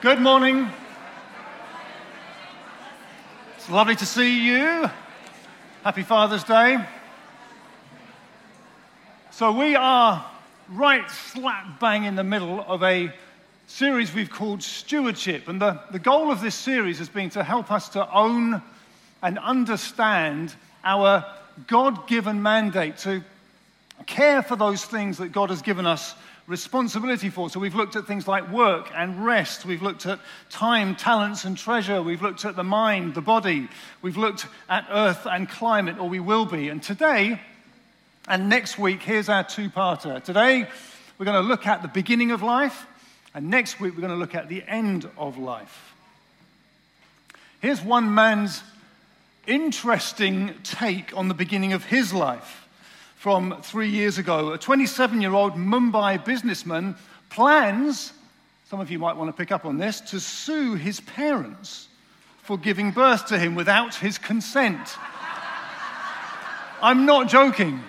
Good morning. It's lovely to see you. Happy Father's Day. So, we are right slap bang in the middle of a series we've called Stewardship. And the, the goal of this series has been to help us to own and understand our God given mandate to care for those things that God has given us responsibility for. So we've looked at things like work and rest. We've looked at time, talents, and treasure. We've looked at the mind, the body. We've looked at earth and climate, or we will be. And today and next week, here's our two parter. Today, we're going to look at the beginning of life. And next week, we're going to look at the end of life. Here's one man's interesting take on the beginning of his life from three years ago. A 27 year old Mumbai businessman plans, some of you might want to pick up on this, to sue his parents for giving birth to him without his consent. I'm not joking.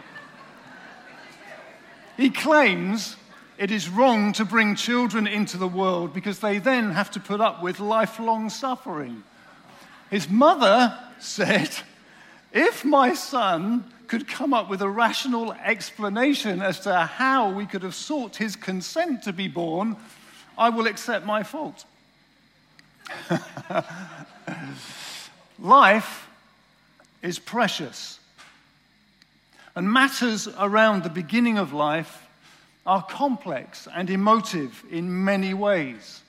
He claims it is wrong to bring children into the world because they then have to put up with lifelong suffering. His mother said, If my son could come up with a rational explanation as to how we could have sought his consent to be born, I will accept my fault. Life is precious. And matters around the beginning of life are complex and emotive in many ways.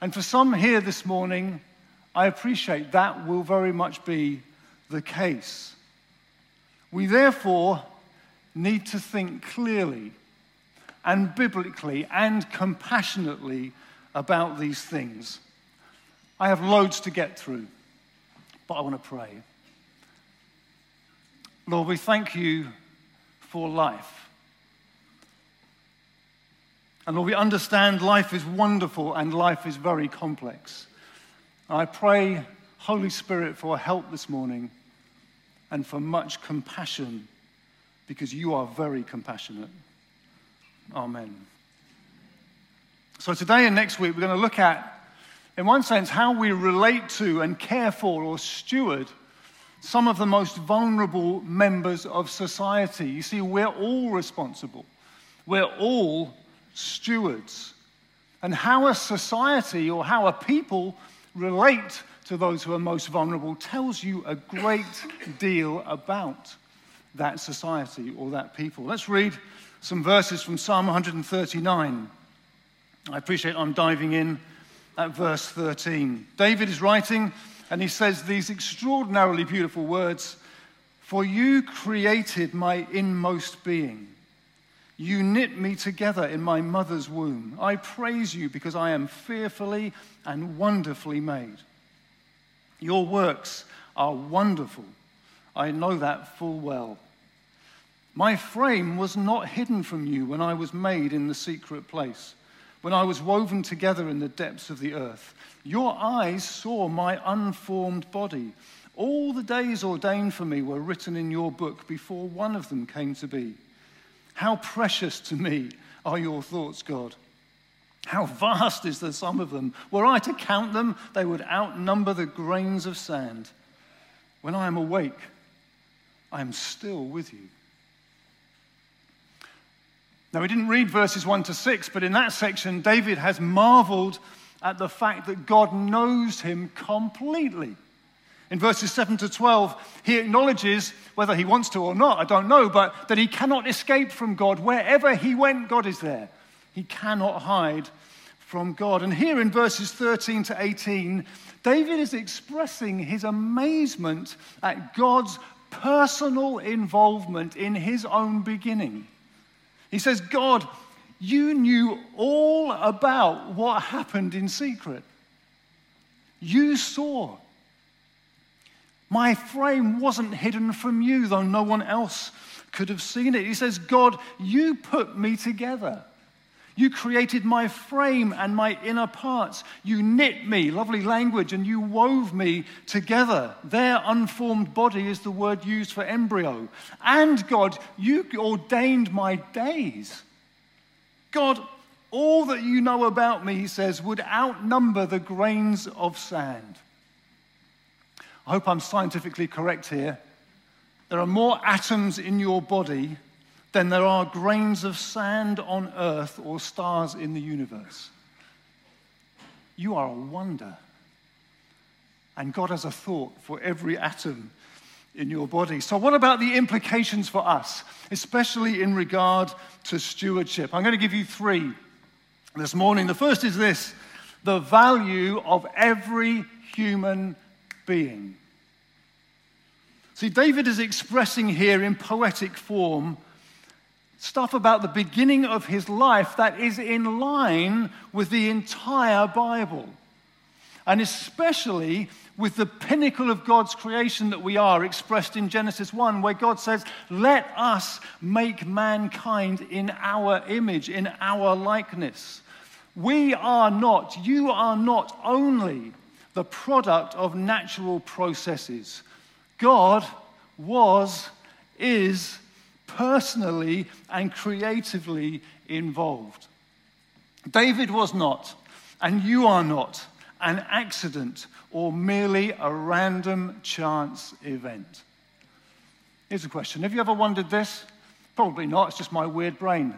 And for some here this morning, I appreciate that will very much be the case. We therefore need to think clearly and biblically and compassionately about these things. I have loads to get through, but I want to pray. Lord, we thank you for life. And Lord, we understand life is wonderful and life is very complex. I pray, Holy Spirit, for help this morning and for much compassion because you are very compassionate. Amen. So, today and next week, we're going to look at, in one sense, how we relate to and care for or steward some of the most vulnerable members of society. You see, we're all responsible, we're all stewards. And how a society or how a people relate to those who are most vulnerable tells you a great deal about that society or that people. Let's read some verses from Psalm 139. I appreciate I'm diving in at verse 13. David is writing, and he says these extraordinarily beautiful words For you created my inmost being. You knit me together in my mother's womb. I praise you because I am fearfully and wonderfully made. Your works are wonderful. I know that full well. My frame was not hidden from you when I was made in the secret place, when I was woven together in the depths of the earth. Your eyes saw my unformed body. All the days ordained for me were written in your book before one of them came to be. How precious to me are your thoughts, God. How vast is the sum of them? Were I to count them, they would outnumber the grains of sand. When I am awake, I am still with you. Now, we didn't read verses 1 to 6, but in that section, David has marveled at the fact that God knows him completely. In verses 7 to 12, he acknowledges, whether he wants to or not, I don't know, but that he cannot escape from God. Wherever he went, God is there. He cannot hide from God. And here in verses 13 to 18, David is expressing his amazement at God's personal involvement in his own beginning. He says, God, you knew all about what happened in secret. You saw. My frame wasn't hidden from you, though no one else could have seen it. He says, God, you put me together. You created my frame and my inner parts. You knit me, lovely language, and you wove me together. Their unformed body is the word used for embryo. And God, you ordained my days. God, all that you know about me, he says, would outnumber the grains of sand. I hope I'm scientifically correct here. There are more atoms in your body than there are grains of sand on earth or stars in the universe. You are a wonder. And God has a thought for every atom in your body. So, what about the implications for us, especially in regard to stewardship? I'm going to give you three this morning. The first is this the value of every human being. See, David is expressing here in poetic form stuff about the beginning of his life that is in line with the entire Bible. And especially with the pinnacle of God's creation that we are, expressed in Genesis 1, where God says, Let us make mankind in our image, in our likeness. We are not, you are not only the product of natural processes. God was, is personally and creatively involved. David was not, and you are not, an accident or merely a random chance event. Here's a question Have you ever wondered this? Probably not, it's just my weird brain.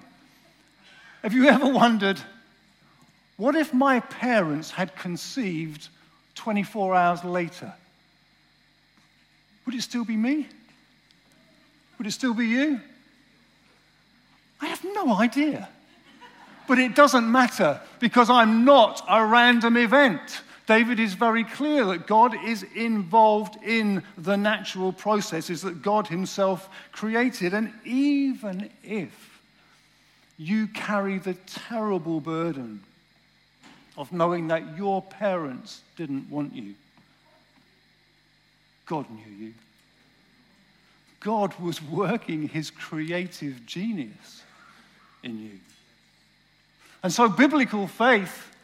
Have you ever wondered what if my parents had conceived 24 hours later? Would it still be me? Would it still be you? I have no idea. But it doesn't matter because I'm not a random event. David is very clear that God is involved in the natural processes that God Himself created. And even if you carry the terrible burden of knowing that your parents didn't want you. God knew you. God was working his creative genius in you. And so, biblical faith,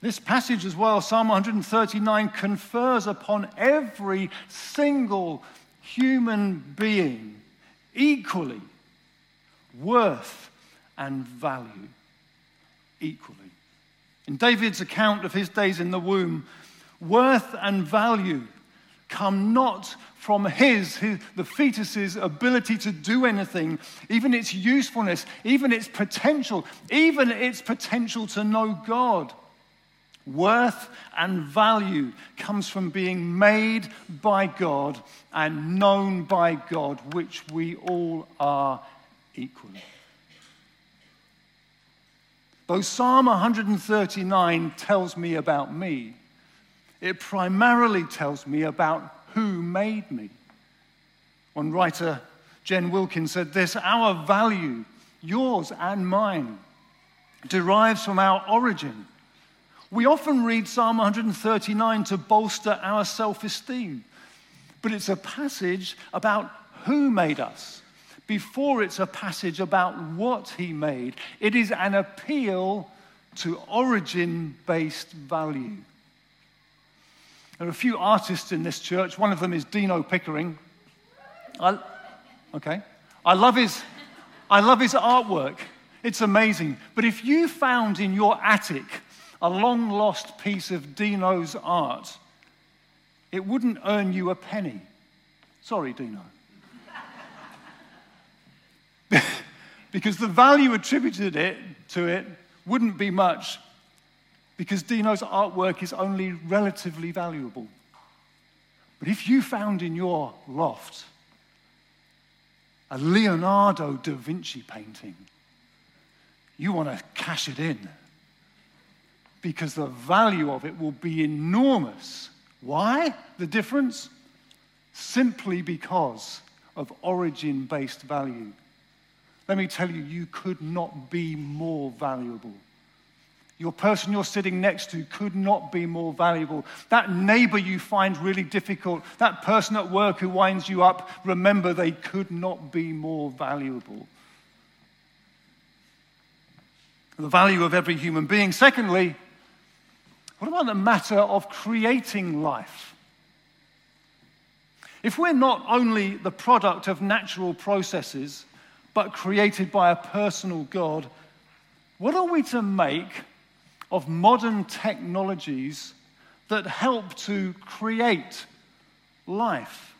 this passage as well, Psalm 139, confers upon every single human being equally worth and value. Equally. In David's account of his days in the womb, worth and value come not from his, his, the fetus's ability to do anything, even its usefulness, even its potential, even its potential to know God. Worth and value comes from being made by God and known by God, which we all are equally. Though Psalm 139 tells me about me, it primarily tells me about who made me. One writer, Jen Wilkins, said this Our value, yours and mine, derives from our origin. We often read Psalm 139 to bolster our self esteem, but it's a passage about who made us before it's a passage about what he made. It is an appeal to origin based value. There are a few artists in this church. One of them is Dino Pickering. I, okay. I love, his, I love his artwork. It's amazing. But if you found in your attic a long lost piece of Dino's art, it wouldn't earn you a penny. Sorry, Dino. because the value attributed it, to it wouldn't be much because Dino's artwork is only relatively valuable. But if you found in your loft a Leonardo da Vinci painting, you want to cash it in because the value of it will be enormous. Why? The difference? Simply because of origin based value. Let me tell you, you could not be more valuable. Your person you're sitting next to could not be more valuable. That neighbor you find really difficult, that person at work who winds you up, remember they could not be more valuable. The value of every human being. Secondly, what about the matter of creating life? If we're not only the product of natural processes, but created by a personal God, what are we to make of modern technologies that help to create life?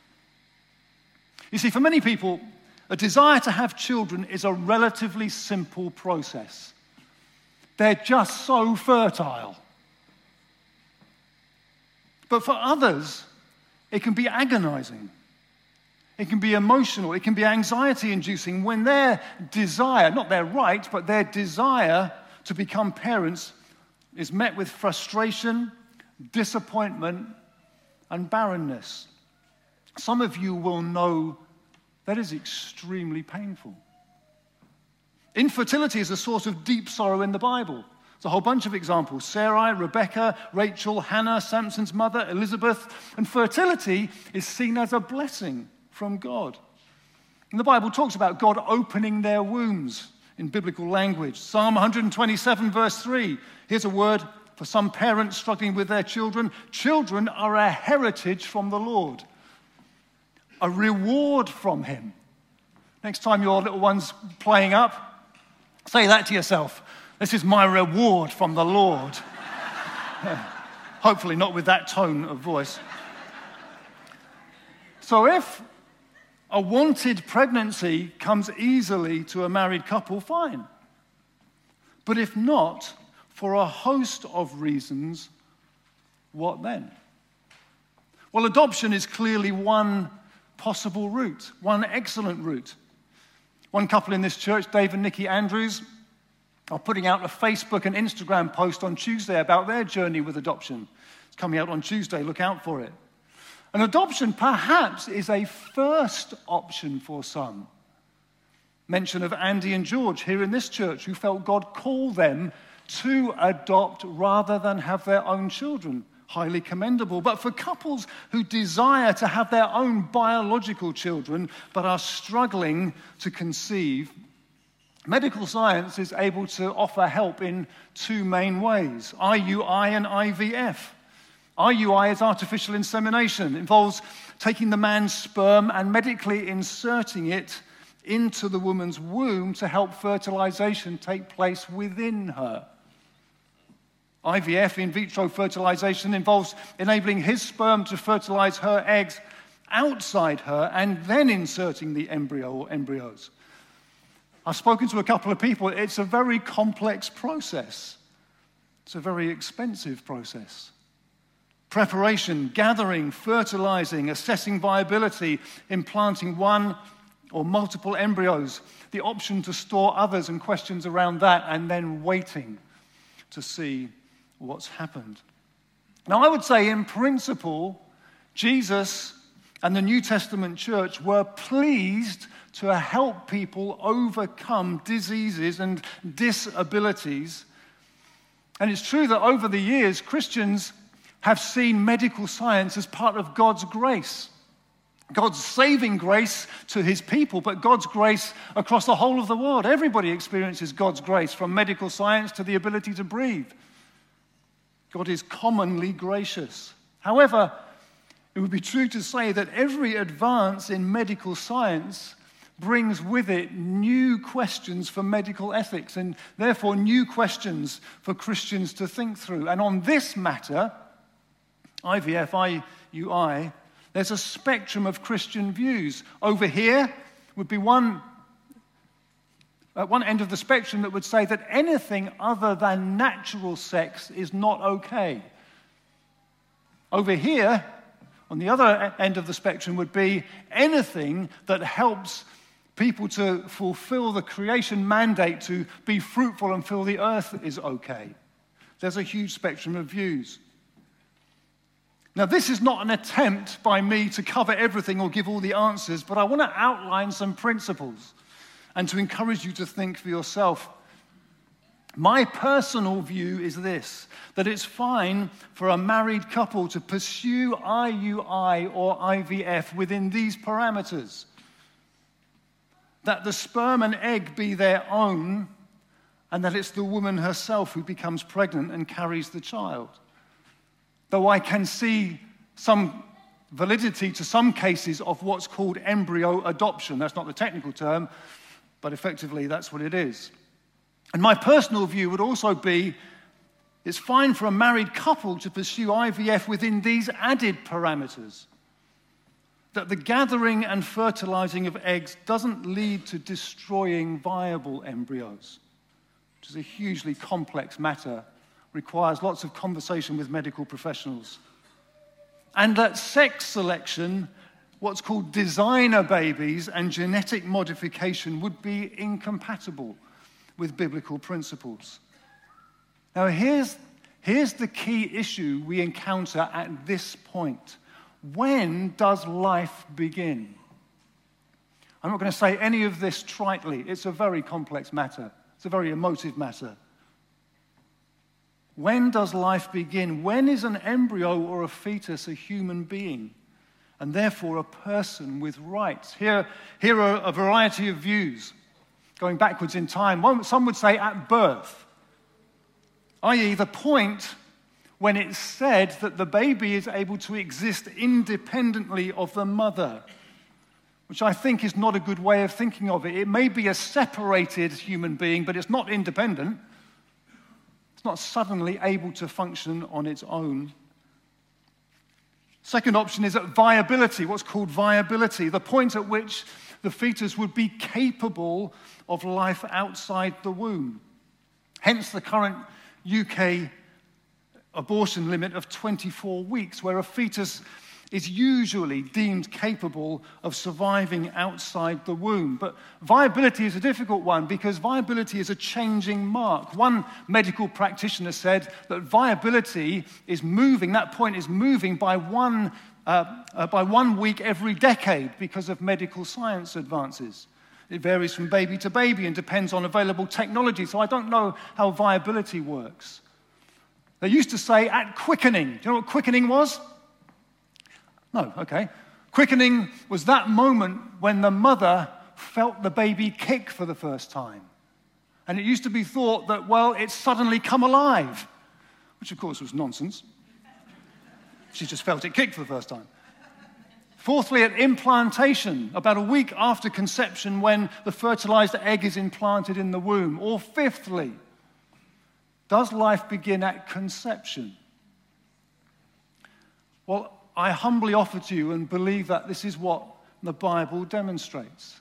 You see, for many people, a desire to have children is a relatively simple process. They're just so fertile. But for others, it can be agonizing. It can be emotional. It can be anxiety inducing when their desire, not their right, but their desire to become parents is met with frustration, disappointment, and barrenness. Some of you will know that is extremely painful. Infertility is a source of deep sorrow in the Bible. There's a whole bunch of examples Sarai, Rebecca, Rachel, Hannah, Samson's mother, Elizabeth. And fertility is seen as a blessing from God. And the Bible talks about God opening their wombs in biblical language. Psalm 127, verse 3. Here's a word for some parents struggling with their children children are a heritage from the Lord, a reward from Him. Next time your little one's playing up, Say that to yourself. This is my reward from the Lord. Hopefully, not with that tone of voice. So, if a wanted pregnancy comes easily to a married couple, fine. But if not, for a host of reasons, what then? Well, adoption is clearly one possible route, one excellent route. One couple in this church, Dave and Nikki Andrews, are putting out a Facebook and Instagram post on Tuesday about their journey with adoption. It's coming out on Tuesday, look out for it. And adoption perhaps is a first option for some. Mention of Andy and George here in this church who felt God call them to adopt rather than have their own children highly commendable. But for couples who desire to have their own biological children but are struggling to conceive, medical science is able to offer help in two main ways IUI and IVF. IUI is artificial insemination, it involves taking the man's sperm and medically inserting it into the woman's womb to help fertilization take place within her. IVF, in vitro fertilization, involves enabling his sperm to fertilize her eggs outside her and then inserting the embryo or embryos. I've spoken to a couple of people. It's a very complex process, it's a very expensive process. Preparation, gathering, fertilizing, assessing viability, implanting one or multiple embryos, the option to store others and questions around that, and then waiting to see what's happened. Now, I would say, in principle, Jesus and the New Testament church were pleased to help people overcome diseases and disabilities. And it's true that over the years, Christians have seen medical science as part of God's grace. God's saving grace to his people, but God's grace across the whole of the world. Everybody experiences God's grace, from medical science to the ability to breathe. God is commonly gracious. However, it would be true to say that every advance in medical science brings with it new questions for medical ethics and therefore new questions for Christians to think through. And on this matter, IVF, IUI, there's a spectrum of Christian views. Over here would be one at one end of the spectrum that would say that anything other than natural sex is not okay. Over here, on the other end of the spectrum, would be anything that helps people to fulfill the creation mandate to be fruitful and fill the earth is okay. There's a huge spectrum of views. Now, this is not an attempt by me to cover everything or give all the answers, but I want to outline some principles and to encourage you to think for yourself. My personal view is this that it's fine for a married couple to pursue IUI or IVF within these parameters. That the sperm and egg be their own, and that it's the woman herself who becomes pregnant and carries the child. Though I can see some validity to some cases of what's called embryo adoption. That's not the technical term, but effectively, that's what it is. And my personal view would also be it's fine for a married couple to pursue IVF within these added parameters. That the gathering and fertilizing of eggs doesn't lead to destroying viable embryos, which is a hugely complex matter, requires lots of conversation with medical professionals. And that sex selection, what's called designer babies, and genetic modification would be incompatible with biblical principles. Now, here's, here's the key issue we encounter at this point. When does life begin? I'm not going to say any of this tritely. It's a very complex matter, it's a very emotive matter. When does life begin? When is an embryo or a fetus a human being? And therefore a person with rights. Here, here are a variety of views going backwards in time. Some would say at birth i.e., the point when it's said that the baby is able to exist independently of the mother, which I think is not a good way of thinking of it. It may be a separated human being, but it's not independent. It's not suddenly able to function on its own. Second option is at viability, what's called viability, the point at which the fetus would be capable of life outside the womb. Hence the current UK abortion limit of 24 weeks, where a fetus is usually deemed capable of surviving outside the womb. But viability is a difficult one because viability is a changing mark. One medical practitioner said that viability is moving, that point is moving by one, uh, uh, by one week every decade because of medical science advances. It varies from baby to baby and depends on available technology, so I don't know how viability works. They used to say at quickening. Do you know what quickening was? No, okay. Quickening was that moment when the mother felt the baby kick for the first time. And it used to be thought that, well, it's suddenly come alive, which of course was nonsense. She just felt it kick for the first time. Fourthly, at implantation, about a week after conception when the fertilized egg is implanted in the womb. Or fifthly, does life begin at conception? Well, I humbly offer to you and believe that this is what the Bible demonstrates.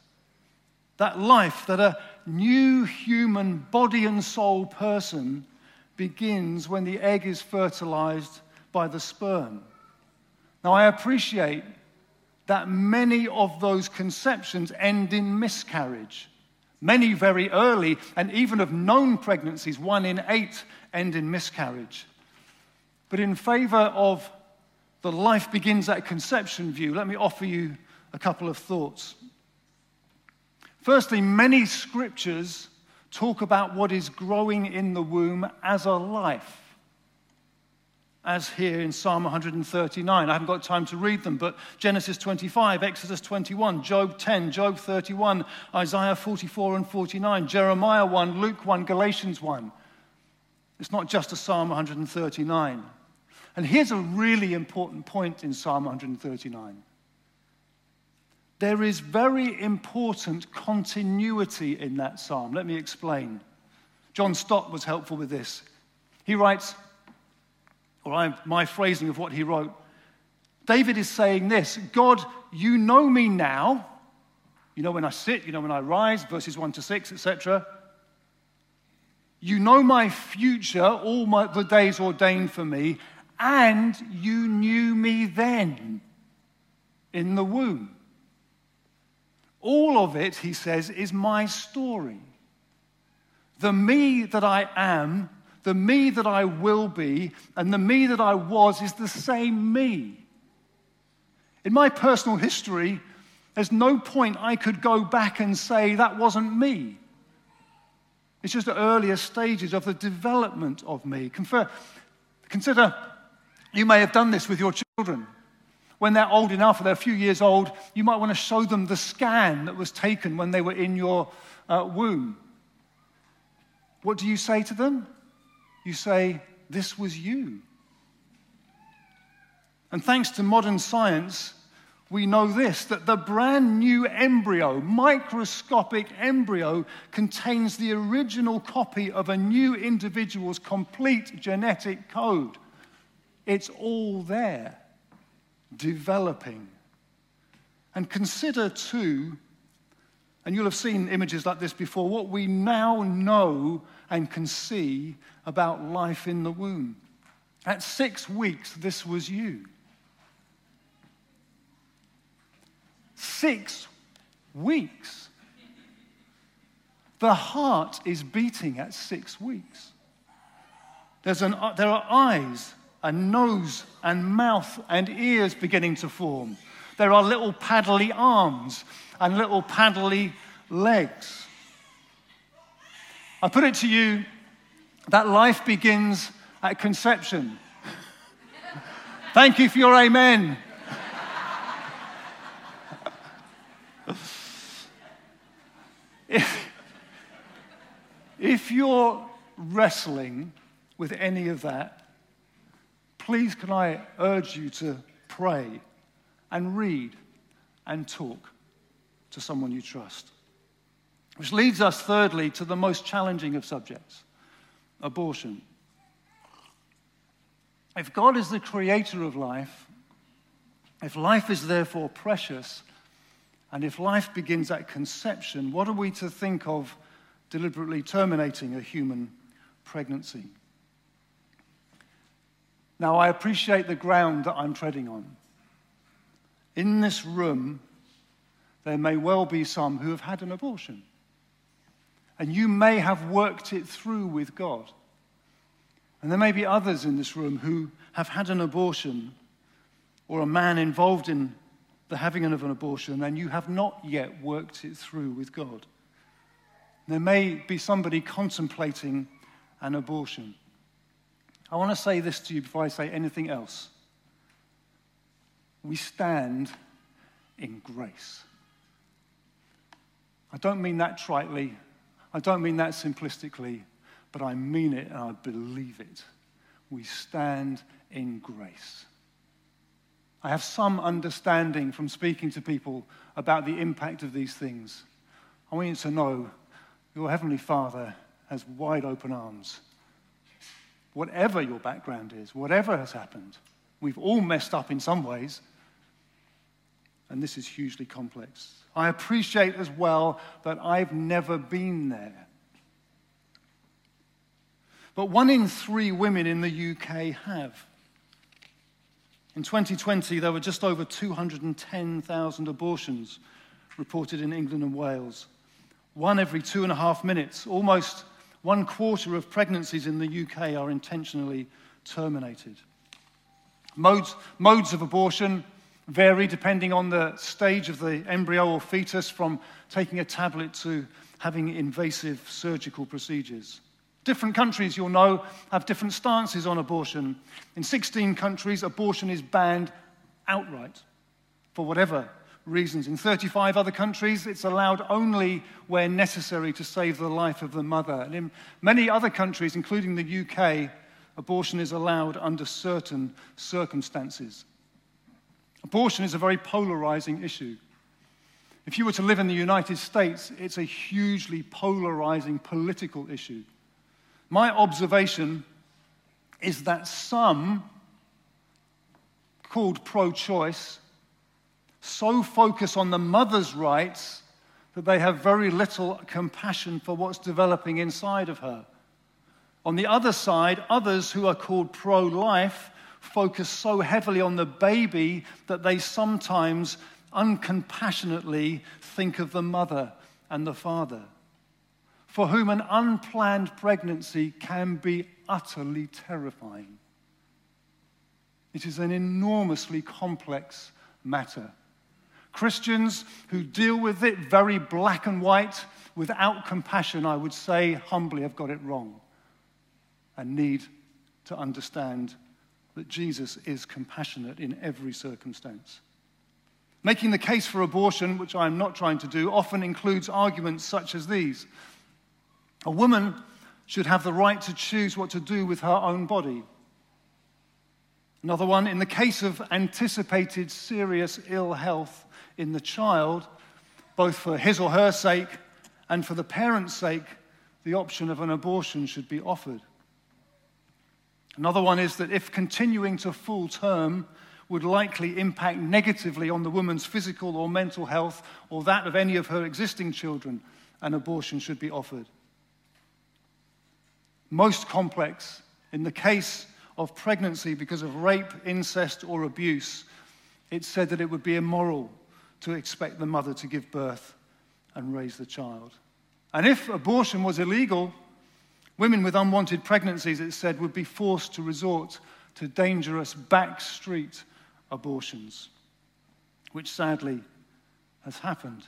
That life, that a new human body and soul person begins when the egg is fertilized by the sperm. Now, I appreciate that many of those conceptions end in miscarriage. Many very early, and even of known pregnancies, one in eight end in miscarriage. But in favor of the life begins at conception view, let me offer you a couple of thoughts. Firstly, many scriptures talk about what is growing in the womb as a life as here in Psalm 139. I haven't got time to read them, but Genesis 25, Exodus 21, Job 10, Job 31, Isaiah 44 and 49, Jeremiah 1, Luke 1, Galatians 1. It's not just a Psalm 139. And here's a really important point in Psalm 139. There is very important continuity in that psalm. Let me explain. John Stott was helpful with this. He writes, or I, my phrasing of what he wrote, David is saying this God, you know me now. You know when I sit, you know when I rise, verses 1 to 6, etc. You know my future, all my, the days ordained for me, and you knew me then in the womb. All of it, he says, is my story. The me that I am the me that I will be and the me that I was is the same me. In my personal history, there's no point I could go back and say that wasn't me. It's just the earlier stages of the development of me. Confer, consider you may have done this with your children. When they're old enough, or they're a few years old, you might want to show them the scan that was taken when they were in your uh, womb. What do you say to them? you say, This was you. And thanks to modern science, we know this that the brand new embryo, microscopic embryo, contains the original copy of a new individual's complete genetic code. It's all there, developing. And consider, too, and you'll have seen images like this before, what we now know and can see about life in the womb. At six weeks, this was you. Six weeks. The heart is beating at six weeks. An, there are eyes, a nose, and mouth and ears beginning to form. There are little paddly arms and little paddly legs. I put it to you that life begins at conception. Thank you for your amen. if, if you're wrestling with any of that, please can I urge you to pray and read and talk to someone you trust. Which leads us, thirdly, to the most challenging of subjects abortion. If God is the creator of life, if life is therefore precious, and if life begins at conception, what are we to think of deliberately terminating a human pregnancy? Now, I appreciate the ground that I'm treading on. In this room, there may well be some who have had an abortion. And you may have worked it through with God. And there may be others in this room who have had an abortion or a man involved in the having of an abortion and you have not yet worked it through with God. There may be somebody contemplating an abortion. I want to say this to you before I say anything else. We stand in grace. I don't mean that tritely, I don't mean that simplistically, but I mean it and I believe it. We stand in grace. I have some understanding from speaking to people about the impact of these things. I want you to know your Heavenly Father has wide open arms. Whatever your background is, whatever has happened, we've all messed up in some ways, and this is hugely complex. I appreciate as well that I've never been there. But one in three women in the UK have. In 2020, there were just over 210,000 abortions reported in England and Wales. One every two and a half minutes. Almost one quarter of pregnancies in the UK are intentionally terminated. Modes, modes of abortion vary depending on the stage of the embryo or fetus, from taking a tablet to having invasive surgical procedures. Different countries, you'll know, have different stances on abortion. In 16 countries, abortion is banned outright for whatever reasons. In 35 other countries, it's allowed only where necessary to save the life of the mother. And in many other countries, including the UK, abortion is allowed under certain circumstances. Abortion is a very polarizing issue. If you were to live in the United States, it's a hugely polarizing political issue. My observation is that some, called pro choice, so focus on the mother's rights that they have very little compassion for what's developing inside of her. On the other side, others who are called pro life focus so heavily on the baby that they sometimes uncompassionately think of the mother and the father for whom an unplanned pregnancy can be utterly terrifying. It is an enormously complex matter. Christians who deal with it very black and white, without compassion, I would say humbly, have got it wrong and need to understand that Jesus is compassionate in every circumstance. Making the case for abortion, which I'm not trying to do, often includes arguments such as these a woman should have the right to choose what to do with her own body. Another one, in the case of anticipated serious ill health in the child, both for his or her sake and for the parent's sake, the option of an abortion should be offered. Another one is that if continuing to full term would likely impact negatively on the woman's physical or mental health or that of any of her existing children, an abortion should be offered. Most complex, in the case of pregnancy because of rape, incest, or abuse, it said that it would be immoral to expect the mother to give birth and raise the child. And if abortion was illegal, women with unwanted pregnancies, it said, would be forced to resort to dangerous backstreet abortions, which sadly has happened.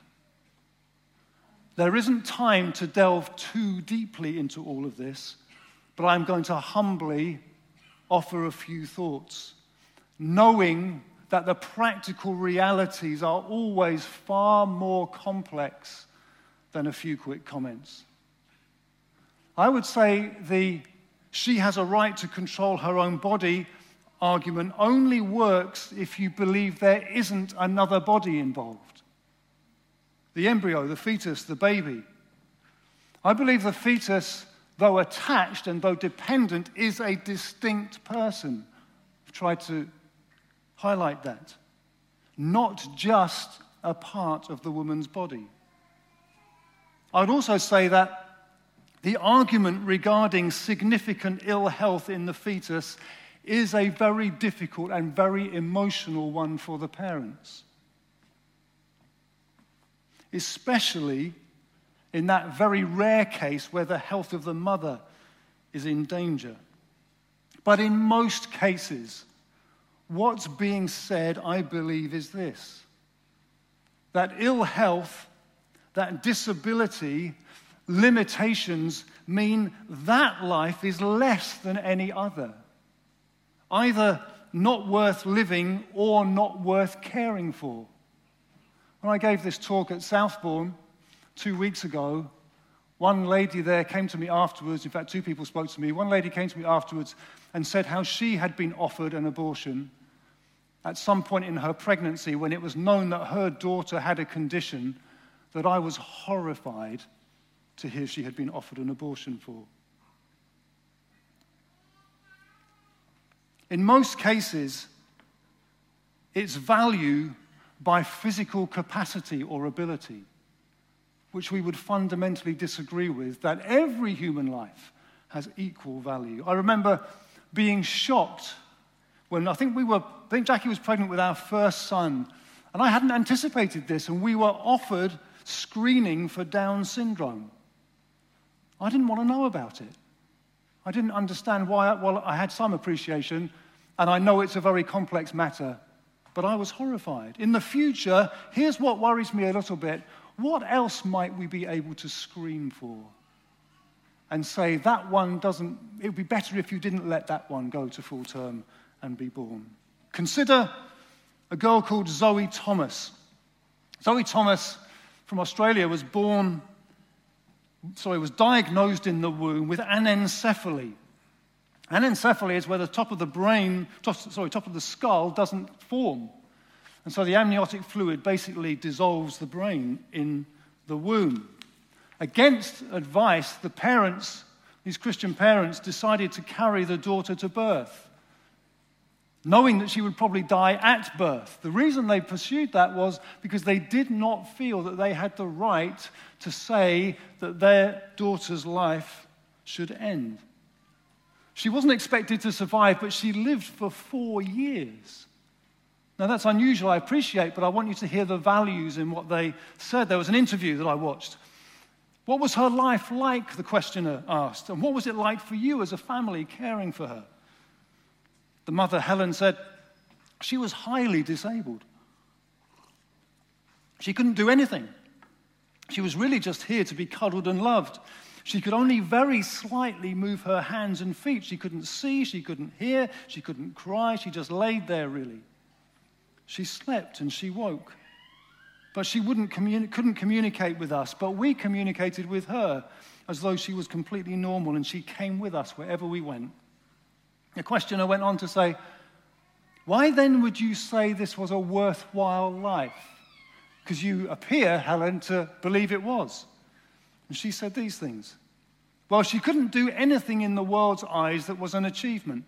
There isn't time to delve too deeply into all of this, but I'm going to humbly offer a few thoughts, knowing that the practical realities are always far more complex than a few quick comments. I would say the she has a right to control her own body argument only works if you believe there isn't another body involved. The embryo, the fetus, the baby. I believe the fetus, though attached and though dependent, is a distinct person. I've tried to highlight that. Not just a part of the woman's body. I'd also say that the argument regarding significant ill health in the fetus is a very difficult and very emotional one for the parents. Especially in that very rare case where the health of the mother is in danger. But in most cases, what's being said, I believe, is this that ill health, that disability, limitations mean that life is less than any other, either not worth living or not worth caring for. When I gave this talk at Southbourne two weeks ago, one lady there came to me afterwards. In fact, two people spoke to me. One lady came to me afterwards and said how she had been offered an abortion at some point in her pregnancy when it was known that her daughter had a condition that I was horrified to hear she had been offered an abortion for. In most cases, it's value by physical capacity or ability, which we would fundamentally disagree with, that every human life has equal value. I remember being shocked when I think we were, I think Jackie was pregnant with our first son, and I hadn't anticipated this, and we were offered screening for Down syndrome. I didn't want to know about it. I didn't understand why. Well, I had some appreciation, and I know it's a very complex matter, but I was horrified. In the future, here's what worries me a little bit. What else might we be able to screen for? And say, that one doesn't, it would be better if you didn't let that one go to full term and be born. Consider a girl called Zoe Thomas. Zoe Thomas from Australia was born sorry, was diagnosed in the womb with anencephaly. Anencephaly is where the top of the brain, top, sorry, top of the skull doesn't form. And so the amniotic fluid basically dissolves the brain in the womb. Against advice, the parents, these Christian parents, decided to carry the daughter to birth knowing that she would probably die at birth. The reason they pursued that was because they did not feel that they had the right to say that their daughter's life should end. She wasn't expected to survive, but she lived for four years. Now, that's unusual, I appreciate, but I want you to hear the values in what they said. There was an interview that I watched. What was her life like? The questioner asked. And what was it like for you as a family caring for her? The mother, Helen, said she was highly disabled. She couldn't do anything. She was really just here to be cuddled and loved. She could only very slightly move her hands and feet. She couldn't see, she couldn't hear, she couldn't cry. She just laid there, really. She slept and she woke. But she wouldn't communi- couldn't communicate with us. But we communicated with her as though she was completely normal and she came with us wherever we went. The questioner went on to say, Why then would you say this was a worthwhile life? Because you appear, Helen, to believe it was. And she said these things. Well, she couldn't do anything in the world's eyes that was an achievement.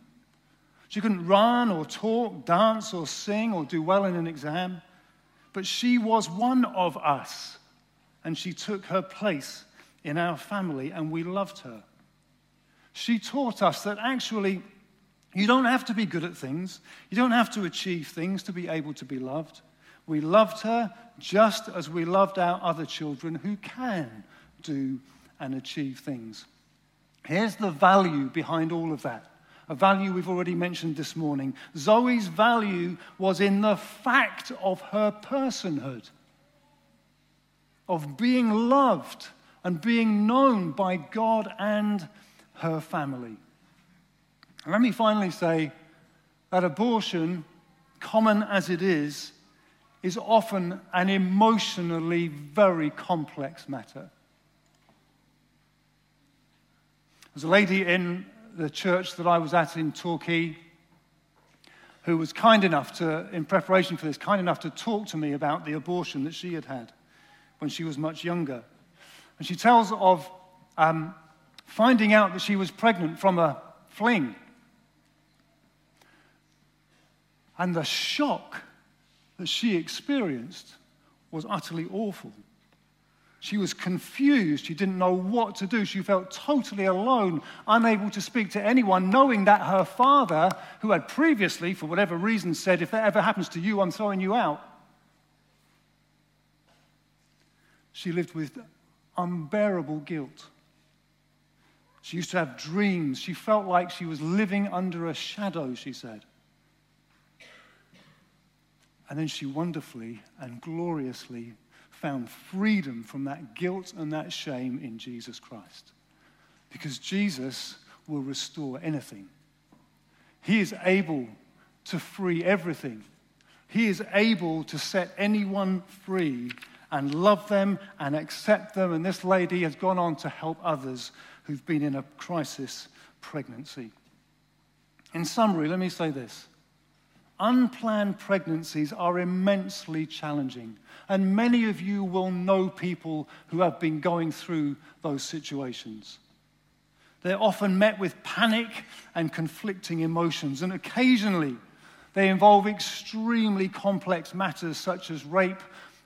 She couldn't run or talk, dance or sing or do well in an exam. But she was one of us, and she took her place in our family, and we loved her. She taught us that actually you don't have to be good at things, you don't have to achieve things to be able to be loved. We loved her just as we loved our other children who can do and achieve things. Here's the value behind all of that. A value we've already mentioned this morning. Zoe's value was in the fact of her personhood, of being loved and being known by God and her family. Let me finally say that abortion, common as it is, is often an emotionally very complex matter. There's a lady in the church that I was at in Torquay who was kind enough to, in preparation for this, kind enough to talk to me about the abortion that she had had when she was much younger. And she tells of um, finding out that she was pregnant from a fling And the shock that she experienced was utterly awful. She was confused. She didn't know what to do. She felt totally alone, unable to speak to anyone, knowing that her father, who had previously, for whatever reason, said, If that ever happens to you, I'm throwing you out. She lived with unbearable guilt. She used to have dreams. She felt like she was living under a shadow, she said. And then she wonderfully and gloriously found freedom from that guilt and that shame in Jesus Christ. Because Jesus will restore anything. He is able to free everything. He is able to set anyone free and love them and accept them. And this lady has gone on to help others who've been in a crisis pregnancy. In summary, let me say this Unplanned pregnancies are immensely challenging, and many of you will know people who have been going through those situations. They're often met with panic and conflicting emotions, and occasionally they involve extremely complex matters such as rape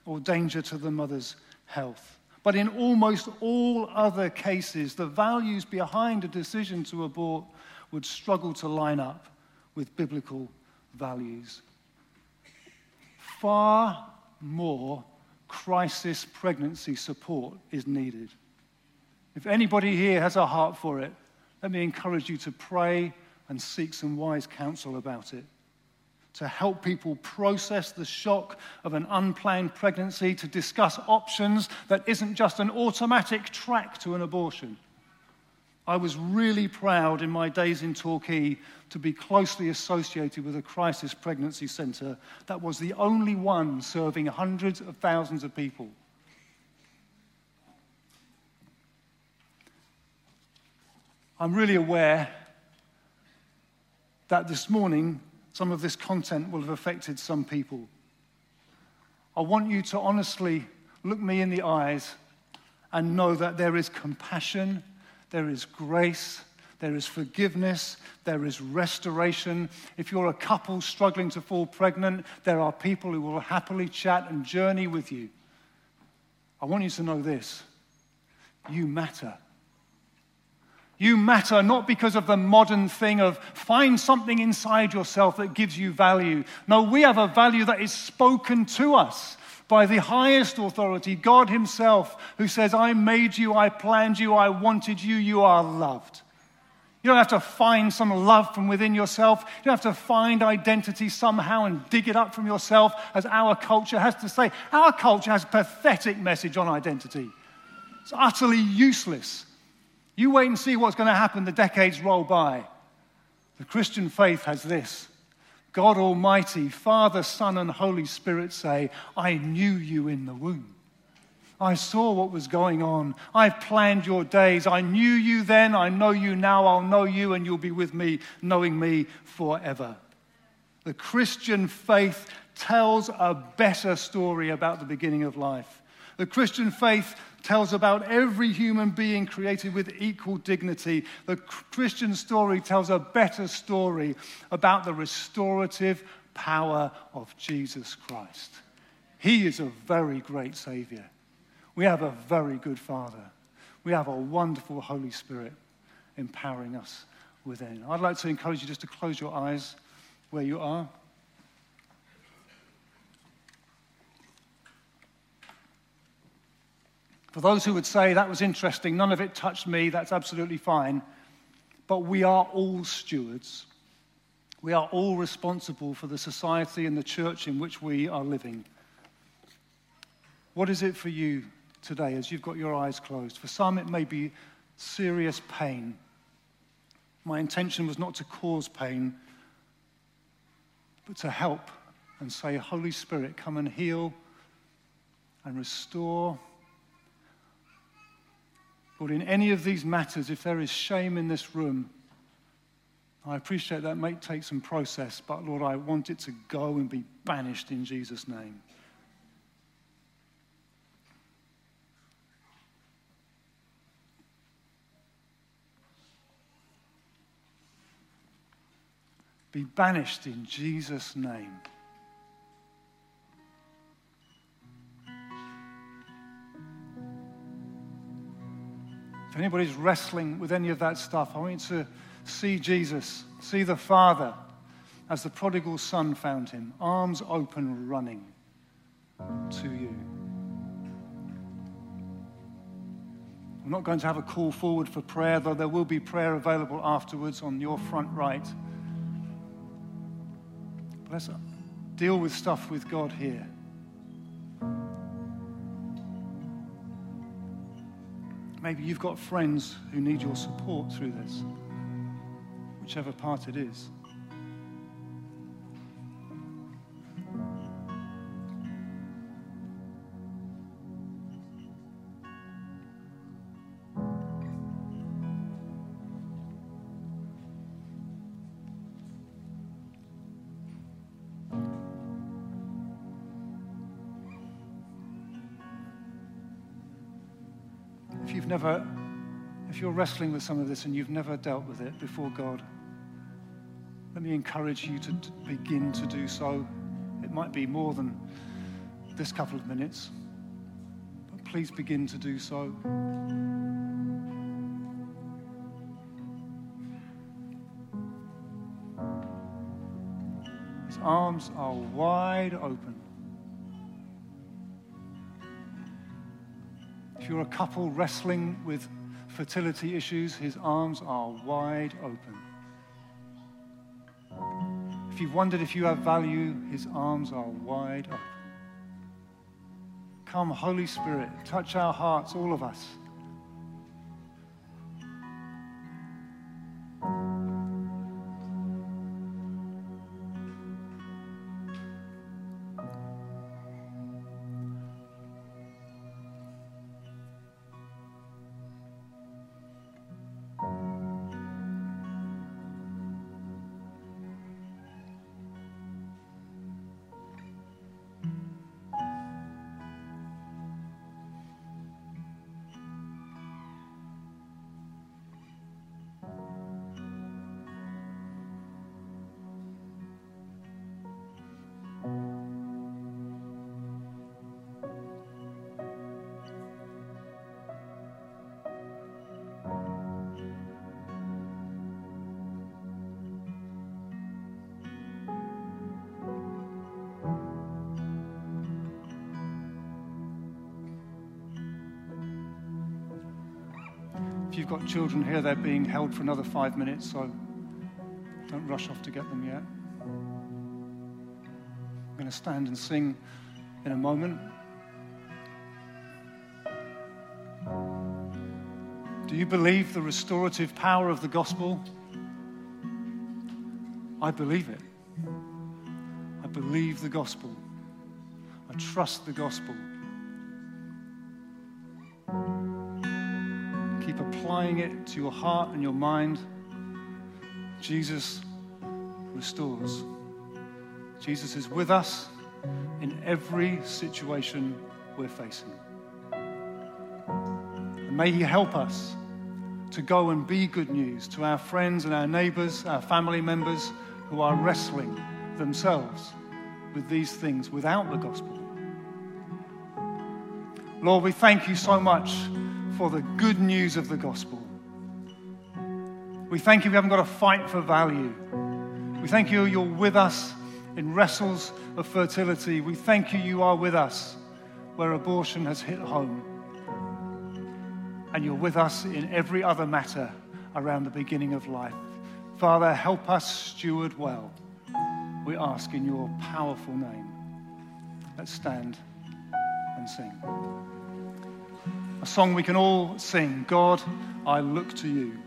or danger to the mother's health. But in almost all other cases, the values behind a decision to abort would struggle to line up with biblical values. Far more crisis pregnancy support is needed. If anybody here has a heart for it, let me encourage you to pray and seek some wise counsel about it. To help people process the shock of an unplanned pregnancy, to discuss options that isn't just an automatic track to an abortion. I was really proud in my days in Torquay to be closely associated with a crisis pregnancy centre that was the only one serving hundreds of thousands of people. I'm really aware that this morning some of this content will have affected some people. I want you to honestly look me in the eyes and know that there is compassion there is grace, there is forgiveness, there is restoration. If you're a couple struggling to fall pregnant, there are people who will happily chat and journey with you. I want you to know this you matter. You matter not because of the modern thing of find something inside yourself that gives you value. No, we have a value that is spoken to us by the highest authority, God Himself, who says, I made you, I planned you, I wanted you, you are loved. You don't have to find some love from within yourself. You don't have to find identity somehow and dig it up from yourself, as our culture has to say. Our culture has a pathetic message on identity. It's utterly useless. You wait and see what's going to happen the decades roll by. The Christian faith has this God Almighty, Father, Son, and Holy Spirit say, I knew you in the womb. I saw what was going on. I've planned your days. I knew you then. I know you now. I'll know you, and you'll be with me, knowing me forever. The Christian faith tells a better story about the beginning of life. The Christian faith tells about every human being created with equal dignity. The Christian story tells a better story about the restorative power of Jesus Christ. He is a very great Savior. We have a very good Father. We have a wonderful Holy Spirit empowering us within. I'd like to encourage you just to close your eyes where you are. For those who would say that was interesting, none of it touched me, that's absolutely fine. But we are all stewards. We are all responsible for the society and the church in which we are living. What is it for you today as you've got your eyes closed? For some, it may be serious pain. My intention was not to cause pain, but to help and say, Holy Spirit, come and heal and restore Lord, in any of these matters, if there is shame in this room, I appreciate that may take some process, but Lord, I want it to go and be banished in Jesus' name. Be banished in Jesus' name. If anybody's wrestling with any of that stuff, I want you to see Jesus, see the Father as the prodigal son found him, arms open, running to you. I'm not going to have a call forward for prayer, though there will be prayer available afterwards on your front right. But let's deal with stuff with God here. Maybe you've got friends who need your support through this, whichever part it is. Never, if you're wrestling with some of this and you've never dealt with it before God, let me encourage you to begin to do so. It might be more than this couple of minutes, but please begin to do so. His arms are wide open. You're a couple wrestling with fertility issues, his arms are wide open. If you've wondered if you have value, his arms are wide open. Come, Holy Spirit, touch our hearts, all of us. You've got children here, they're being held for another five minutes, so don't rush off to get them yet. I'm going to stand and sing in a moment. Do you believe the restorative power of the gospel? I believe it. I believe the gospel. I trust the gospel. Applying it to your heart and your mind, Jesus restores. Jesus is with us in every situation we're facing. And may He help us to go and be good news to our friends and our neighbors, our family members who are wrestling themselves with these things without the gospel. Lord, we thank you so much for the good news of the gospel. We thank you we haven't got to fight for value. We thank you you're with us in wrestles of fertility. We thank you you are with us where abortion has hit home. And you're with us in every other matter around the beginning of life. Father, help us steward well. We ask in your powerful name. Let's stand and sing. A song we can all sing God, I look to you.